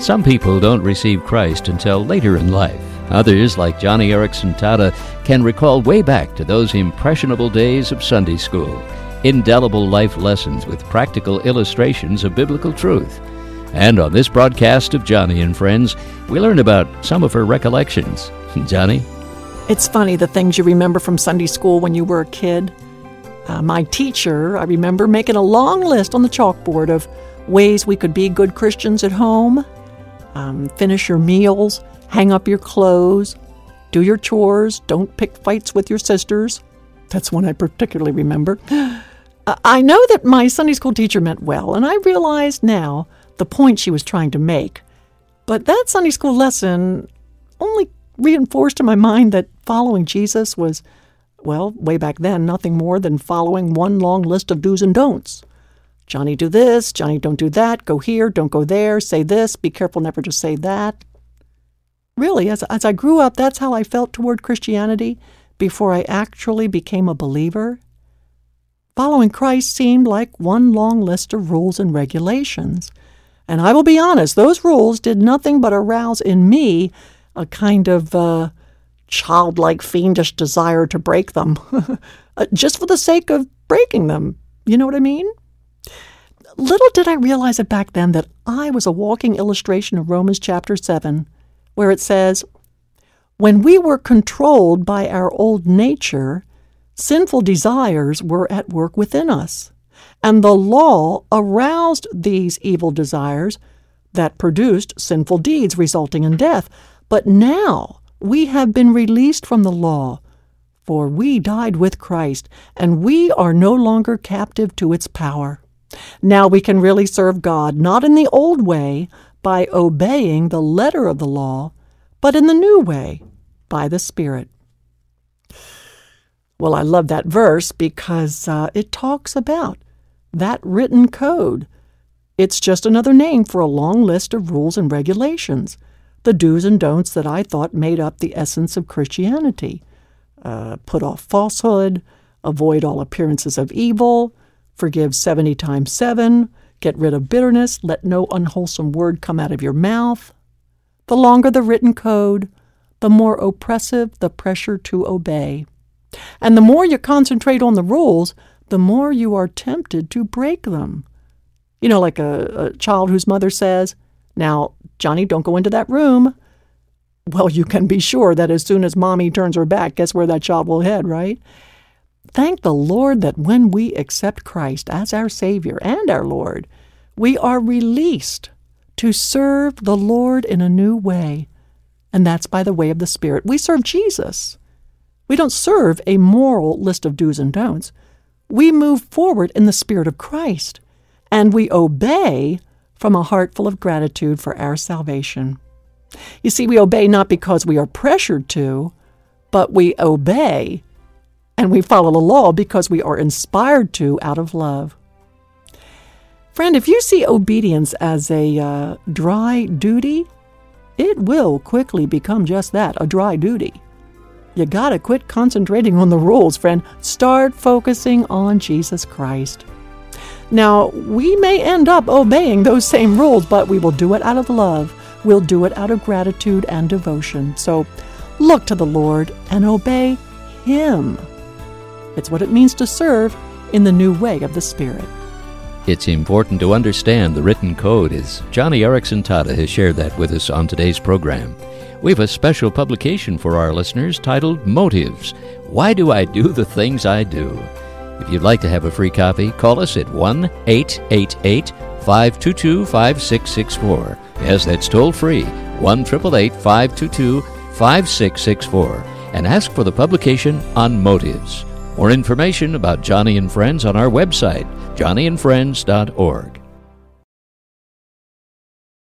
Some people don't receive Christ until later in life. Others, like Joni Eareckson Tada, can recall way back to those impressionable days of Sunday school. Indelible life lessons with practical illustrations of biblical truth. And on this broadcast of Joni and Friends, we learn about some of her recollections. Joni? It's funny the things you remember from Sunday school when you were a kid. Uh, my teacher, I remember making a long list on the chalkboard of ways we could be good Christians at home, um, finish your meals, hang up your clothes, do your chores, don't pick fights with your sisters. That's one I particularly remember. I know that my Sunday school teacher meant well, and I realized now the point she was trying to make. But that Sunday school lesson only reinforced in my mind that following Jesus was, well, way back then, nothing more than following one long list of do's and don'ts. Joni, do this. Joni, don't do that. Go here. Don't go there. Say this. Be careful never to say that. Really, as, as I grew up, that's how I felt toward Christianity before I actually became a believer. Following Christ seemed like one long list of rules and regulations. And I will be honest, those rules did nothing but arouse in me a kind of uh, childlike, fiendish desire to break them, uh, just for the sake of breaking them. You know what I mean? Little did I realize it back then that I was a walking illustration of Romans chapter 7, where it says, When we were controlled by our old nature, sinful desires were at work within us, and the law aroused these evil desires that produced sinful deeds resulting in death. But now we have been released from the law, for we died with Christ, and we are no longer captive to its power. Now we can really serve God, not in the old way, by obeying the letter of the law, but in the new way, by the Spirit. Well, I love that verse because uh, it talks about that written code. It's just another name for a long list of rules and regulations, the do's and don'ts that I thought made up the essence of Christianity. Uh, put off falsehood, avoid all appearances of evil, Forgive 70 times 7. Get rid of bitterness. Let no unwholesome word come out of your mouth. The longer the written code, the more oppressive the pressure to obey. And the more you concentrate on the rules, the more you are tempted to break them. You know, like a, a child whose mother says, Now, Johnny, don't go into that room. Well, you can be sure that as soon as mommy turns her back, guess where that child will head, right? Thank the Lord that when we accept Christ as our Savior and our Lord, we are released to serve the Lord in a new way. And that's by the way of the Spirit. We serve Jesus. We don't serve a moral list of do's and don'ts. We move forward in the Spirit of Christ, and we obey from a heart full of gratitude for our salvation. You see, we obey not because we are pressured to, but we obey and we follow the law because we are inspired to out of love. Friend, if you see obedience as a uh, dry duty, it will quickly become just that a dry duty. You gotta quit concentrating on the rules, friend. Start focusing on Jesus Christ. Now, we may end up obeying those same rules, but we will do it out of love. We'll do it out of gratitude and devotion. So look to the Lord and obey Him. It's what it means to serve in the new way of the Spirit. It's important to understand the written code as Joni Eareckson Tada has shared that with us on today's program. We have a special publication for our listeners titled Motives Why Do I Do the Things I Do? If you'd like to have a free copy, call us at 1 888 522 5664. Yes, that's toll free 1 888 522 5664. and ask for the publication on Motives. More information about Joni and Friends on our website, joniandfriends.org.